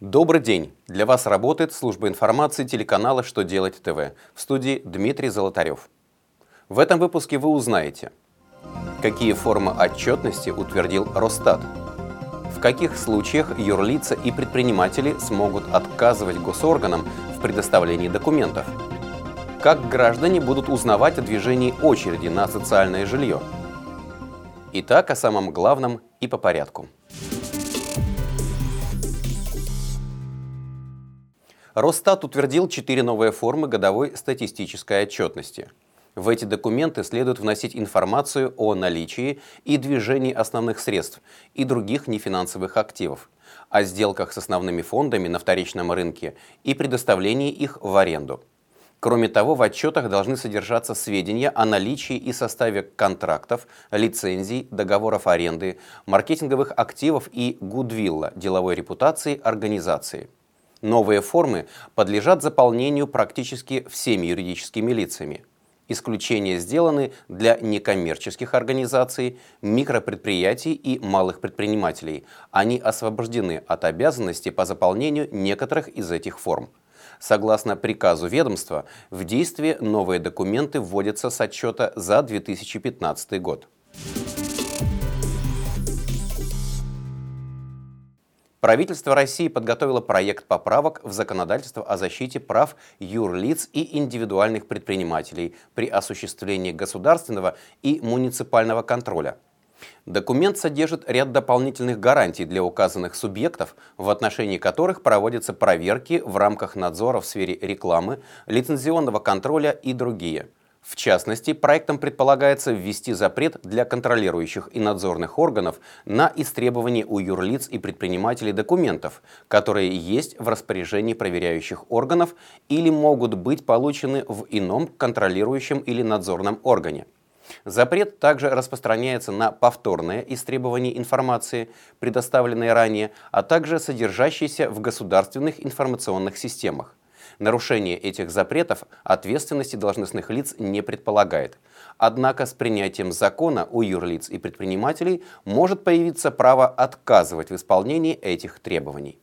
Добрый день! Для вас работает служба информации телеканала «Что делать ТВ» в студии Дмитрий Золотарев. В этом выпуске вы узнаете, какие формы отчетности утвердил Росстат, в каких случаях юрлица и предприниматели смогут отказывать госорганам в предоставлении документов, как граждане будут узнавать о движении очереди на социальное жилье. Итак, о самом главном и по порядку. Росстат утвердил четыре новые формы годовой статистической отчетности. В эти документы следует вносить информацию о наличии и движении основных средств и других нефинансовых активов, о сделках с основными фондами на вторичном рынке и предоставлении их в аренду. Кроме того, в отчетах должны содержаться сведения о наличии и составе контрактов, лицензий, договоров аренды, маркетинговых активов и гудвилла, деловой репутации организации. Новые формы подлежат заполнению практически всеми юридическими лицами. Исключения сделаны для некоммерческих организаций, микропредприятий и малых предпринимателей. Они освобождены от обязанности по заполнению некоторых из этих форм. Согласно приказу ведомства, в действие новые документы вводятся с отчета за 2015 год. Правительство России подготовило проект поправок в законодательство о защите прав юрлиц и индивидуальных предпринимателей при осуществлении государственного и муниципального контроля. Документ содержит ряд дополнительных гарантий для указанных субъектов, в отношении которых проводятся проверки в рамках надзора в сфере рекламы, лицензионного контроля и другие – в частности, проектом предполагается ввести запрет для контролирующих и надзорных органов на истребование у юрлиц и предпринимателей документов, которые есть в распоряжении проверяющих органов или могут быть получены в ином контролирующем или надзорном органе. Запрет также распространяется на повторное истребование информации, предоставленной ранее, а также содержащейся в государственных информационных системах. Нарушение этих запретов ответственности должностных лиц не предполагает. Однако с принятием закона у юрлиц и предпринимателей может появиться право отказывать в исполнении этих требований.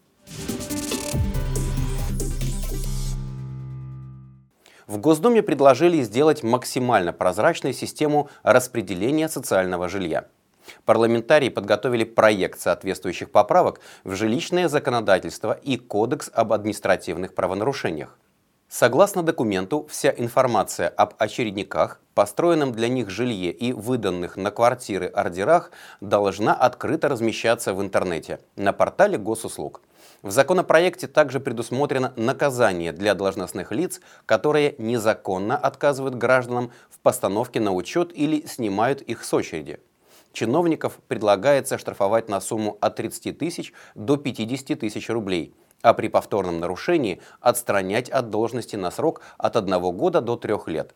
В Госдуме предложили сделать максимально прозрачной систему распределения социального жилья. Парламентарии подготовили проект соответствующих поправок в жилищное законодательство и Кодекс об административных правонарушениях. Согласно документу, вся информация об очередниках, построенном для них жилье и выданных на квартиры ордерах должна открыто размещаться в интернете на портале госуслуг. В законопроекте также предусмотрено наказание для должностных лиц, которые незаконно отказывают гражданам в постановке на учет или снимают их с очереди. Чиновников предлагается штрафовать на сумму от 30 тысяч до 50 тысяч рублей, а при повторном нарушении отстранять от должности на срок от 1 года до 3 лет.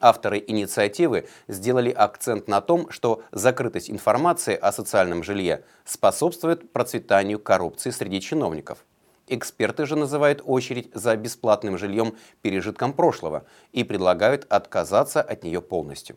Авторы инициативы сделали акцент на том, что закрытость информации о социальном жилье способствует процветанию коррупции среди чиновников. Эксперты же называют очередь за бесплатным жильем пережитком прошлого и предлагают отказаться от нее полностью.